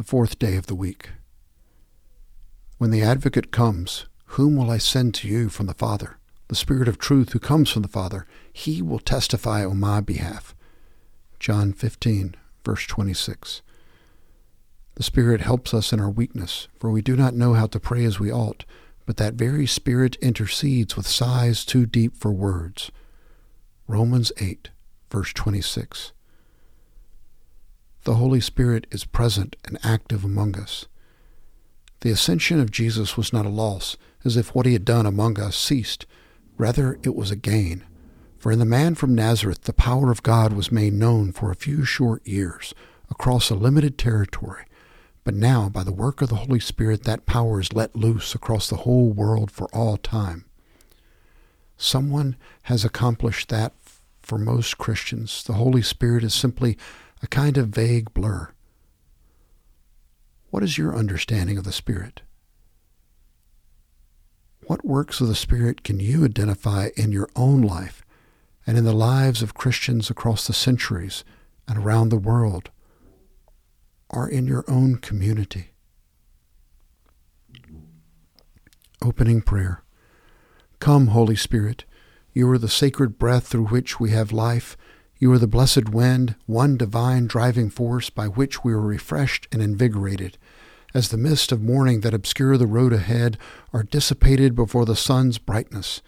the fourth day of the week. When the advocate comes, whom will I send to you from the Father? The Spirit of truth who comes from the Father, he will testify on my behalf. John 15, verse 26. The Spirit helps us in our weakness, for we do not know how to pray as we ought, but that very Spirit intercedes with sighs too deep for words. Romans 8, verse 26. The Holy Spirit is present and active among us. The ascension of Jesus was not a loss, as if what he had done among us ceased. Rather, it was a gain. For in the man from Nazareth, the power of God was made known for a few short years, across a limited territory. But now, by the work of the Holy Spirit, that power is let loose across the whole world for all time. Someone has accomplished that for most Christians. The Holy Spirit is simply a kind of vague blur. What is your understanding of the Spirit? What works of the Spirit can you identify in your own life and in the lives of Christians across the centuries and around the world or in your own community? Opening prayer. Come, Holy Spirit. You are the sacred breath through which we have life you are the blessed wind, one divine driving force by which we are refreshed and invigorated, as the mist of morning that obscure the road ahead are dissipated before the sun's brightness.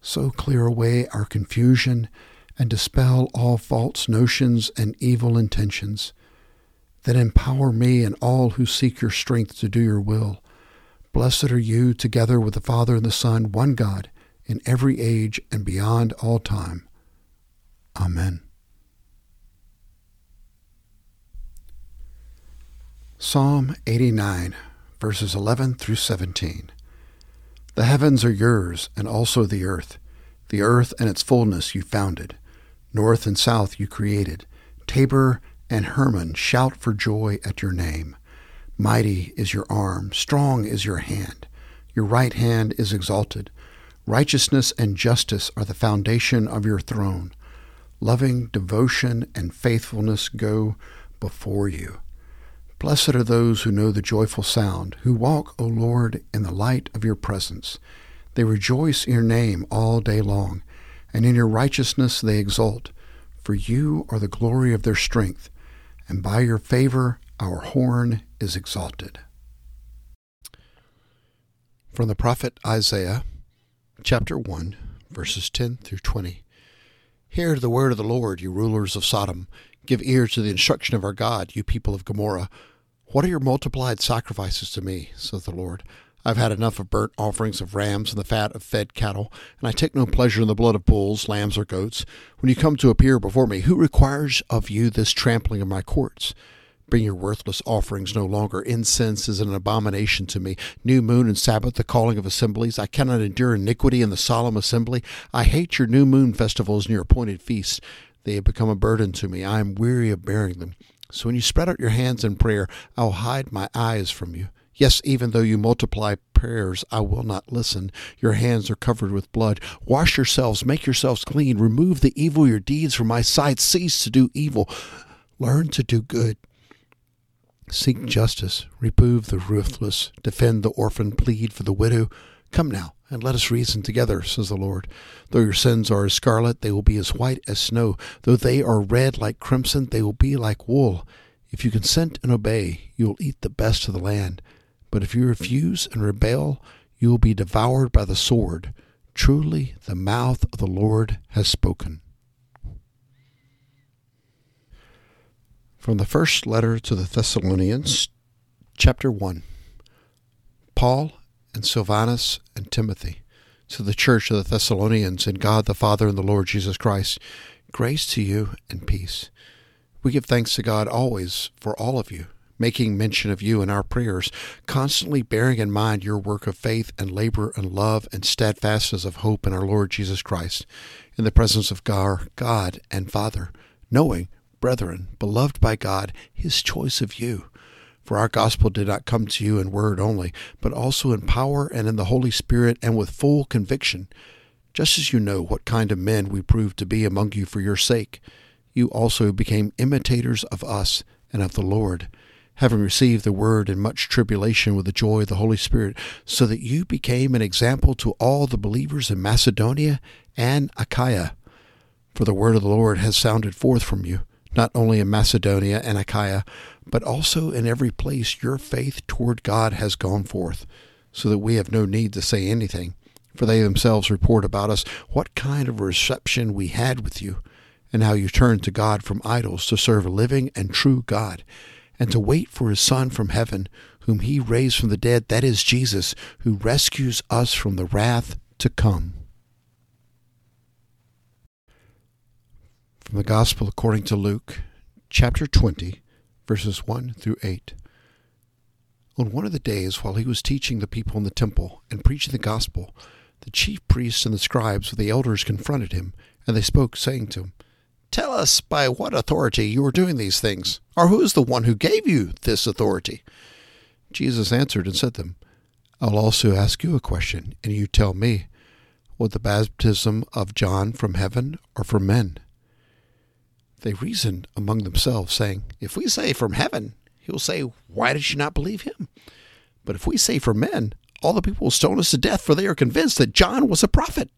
So clear away our confusion and dispel all false notions and evil intentions. Then empower me and all who seek your strength to do your will. Blessed are you, together with the Father and the Son, one God, in every age and beyond all time. Amen. Psalm 89, verses 11 through 17. The heavens are yours, and also the earth. The earth and its fullness you founded. North and south you created. Tabor and Hermon shout for joy at your name. Mighty is your arm, strong is your hand. Your right hand is exalted. Righteousness and justice are the foundation of your throne. Loving devotion and faithfulness go before you. Blessed are those who know the joyful sound, who walk, O Lord, in the light of your presence. They rejoice in your name all day long, and in your righteousness they exult. For you are the glory of their strength, and by your favor our horn is exalted. From the prophet Isaiah, chapter 1, verses 10 through 20. Hear the word of the Lord, you rulers of Sodom. Give ear to the instruction of our God, you people of Gomorrah. What are your multiplied sacrifices to me, says the Lord? I've had enough of burnt offerings of rams and the fat of fed cattle, and I take no pleasure in the blood of bulls, lambs, or goats. When you come to appear before me, who requires of you this trampling of my courts? Bring your worthless offerings no longer. Incense is an abomination to me. New moon and Sabbath, the calling of assemblies. I cannot endure iniquity in the solemn assembly. I hate your new moon festivals and your appointed feasts. They have become a burden to me. I am weary of bearing them. So when you spread out your hands in prayer, I will hide my eyes from you. Yes, even though you multiply prayers, I will not listen. Your hands are covered with blood. Wash yourselves, make yourselves clean. Remove the evil your deeds from my sight. Cease to do evil. Learn to do good. Seek justice, reprove the ruthless, defend the orphan, plead for the widow. Come now, and let us reason together, says the Lord. Though your sins are as scarlet, they will be as white as snow. Though they are red like crimson, they will be like wool. If you consent and obey, you will eat the best of the land. But if you refuse and rebel, you will be devoured by the sword. Truly, the mouth of the Lord has spoken. From the first letter to the Thessalonians, chapter 1 Paul and Silvanus and Timothy, to the church of the Thessalonians in God the Father and the Lord Jesus Christ, grace to you and peace. We give thanks to God always for all of you, making mention of you in our prayers, constantly bearing in mind your work of faith and labor and love and steadfastness of hope in our Lord Jesus Christ, in the presence of God, God and Father, knowing brethren, beloved by God, his choice of you. For our gospel did not come to you in word only, but also in power and in the Holy Spirit and with full conviction, just as you know what kind of men we proved to be among you for your sake. You also became imitators of us and of the Lord. having received the word in much tribulation with the joy of the Holy Spirit, so that you became an example to all the believers in Macedonia and Achaia. For the word of the Lord has sounded forth from you, not only in Macedonia and Achaia, but also in every place your faith toward God has gone forth, so that we have no need to say anything. For they themselves report about us what kind of reception we had with you, and how you turned to God from idols to serve a living and true God and to wait for his Son from heaven, whom he raised from the dead, that is Jesus, who rescues us from the wrath to come. From the Gospel according to Luke, chapter 20, verses 1 through 8. On one of the days, while he was teaching the people in the temple and preaching the gospel, the chief priests and the scribes with the elders confronted him, and they spoke, saying to him, Tell us by what authority you are doing these things, or who is the one who gave you this authority? Jesus answered and said to them, I'll also ask you a question, and you tell me, was the baptism of John from heaven or from men? They reasoned among themselves, saying, If we say from heaven, he will say, Why did you not believe him? But if we say from men, all the people will stone us to death, for they are convinced that John was a prophet.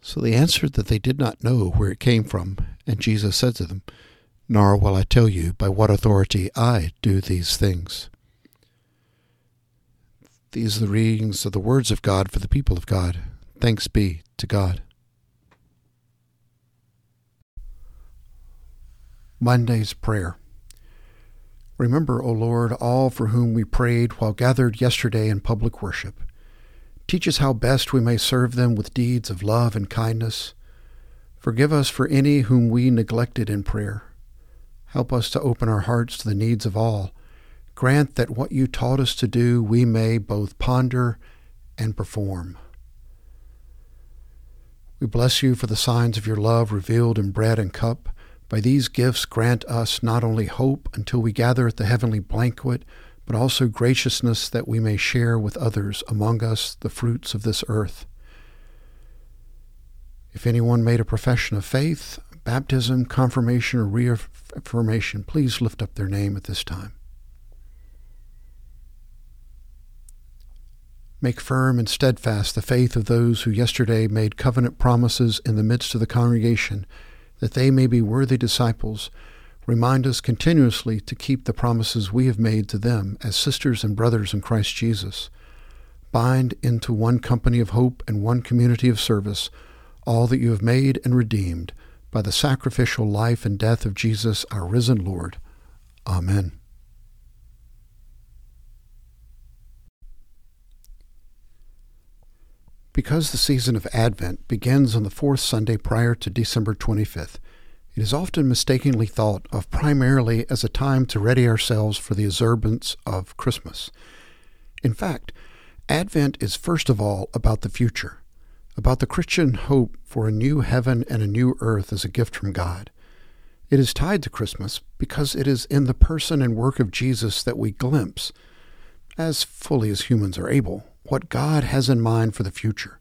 So they answered that they did not know where it came from. And Jesus said to them, Nor will I tell you by what authority I do these things. These are the readings of the words of God for the people of God. Thanks be to God. Monday's Prayer. Remember, O Lord, all for whom we prayed while gathered yesterday in public worship. Teach us how best we may serve them with deeds of love and kindness. Forgive us for any whom we neglected in prayer. Help us to open our hearts to the needs of all. Grant that what you taught us to do we may both ponder and perform. We bless you for the signs of your love revealed in bread and cup. By these gifts, grant us not only hope until we gather at the heavenly banquet, but also graciousness that we may share with others among us the fruits of this earth. If anyone made a profession of faith, baptism, confirmation, or reaffirmation, please lift up their name at this time. Make firm and steadfast the faith of those who yesterday made covenant promises in the midst of the congregation, that they may be worthy disciples Remind us continuously to keep the promises we have made to them as sisters and brothers in Christ Jesus. Bind into one company of hope and one community of service all that you have made and redeemed by the sacrificial life and death of Jesus, our risen Lord. Amen. Because the season of Advent begins on the fourth Sunday prior to December 25th, it is often mistakenly thought of primarily as a time to ready ourselves for the observance of Christmas. In fact, Advent is first of all about the future, about the Christian hope for a new heaven and a new earth as a gift from God. It is tied to Christmas because it is in the person and work of Jesus that we glimpse, as fully as humans are able, what God has in mind for the future.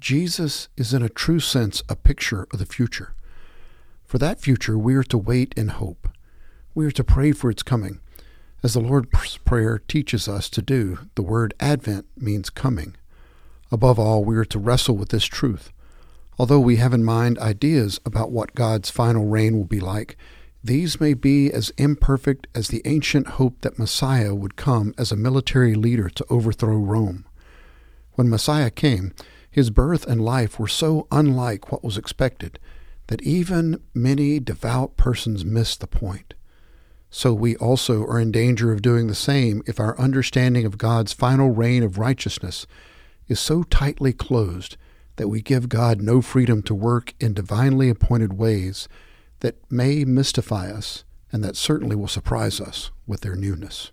Jesus is in a true sense a picture of the future. For that future, we are to wait in hope. We are to pray for its coming. As the Lord's Prayer teaches us to do, the word Advent means coming. Above all, we are to wrestle with this truth. Although we have in mind ideas about what God's final reign will be like, these may be as imperfect as the ancient hope that Messiah would come as a military leader to overthrow Rome. When Messiah came, his birth and life were so unlike what was expected that even many devout persons miss the point. So we also are in danger of doing the same if our understanding of God's final reign of righteousness is so tightly closed that we give God no freedom to work in divinely appointed ways that may mystify us and that certainly will surprise us with their newness.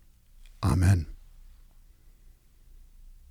Amen.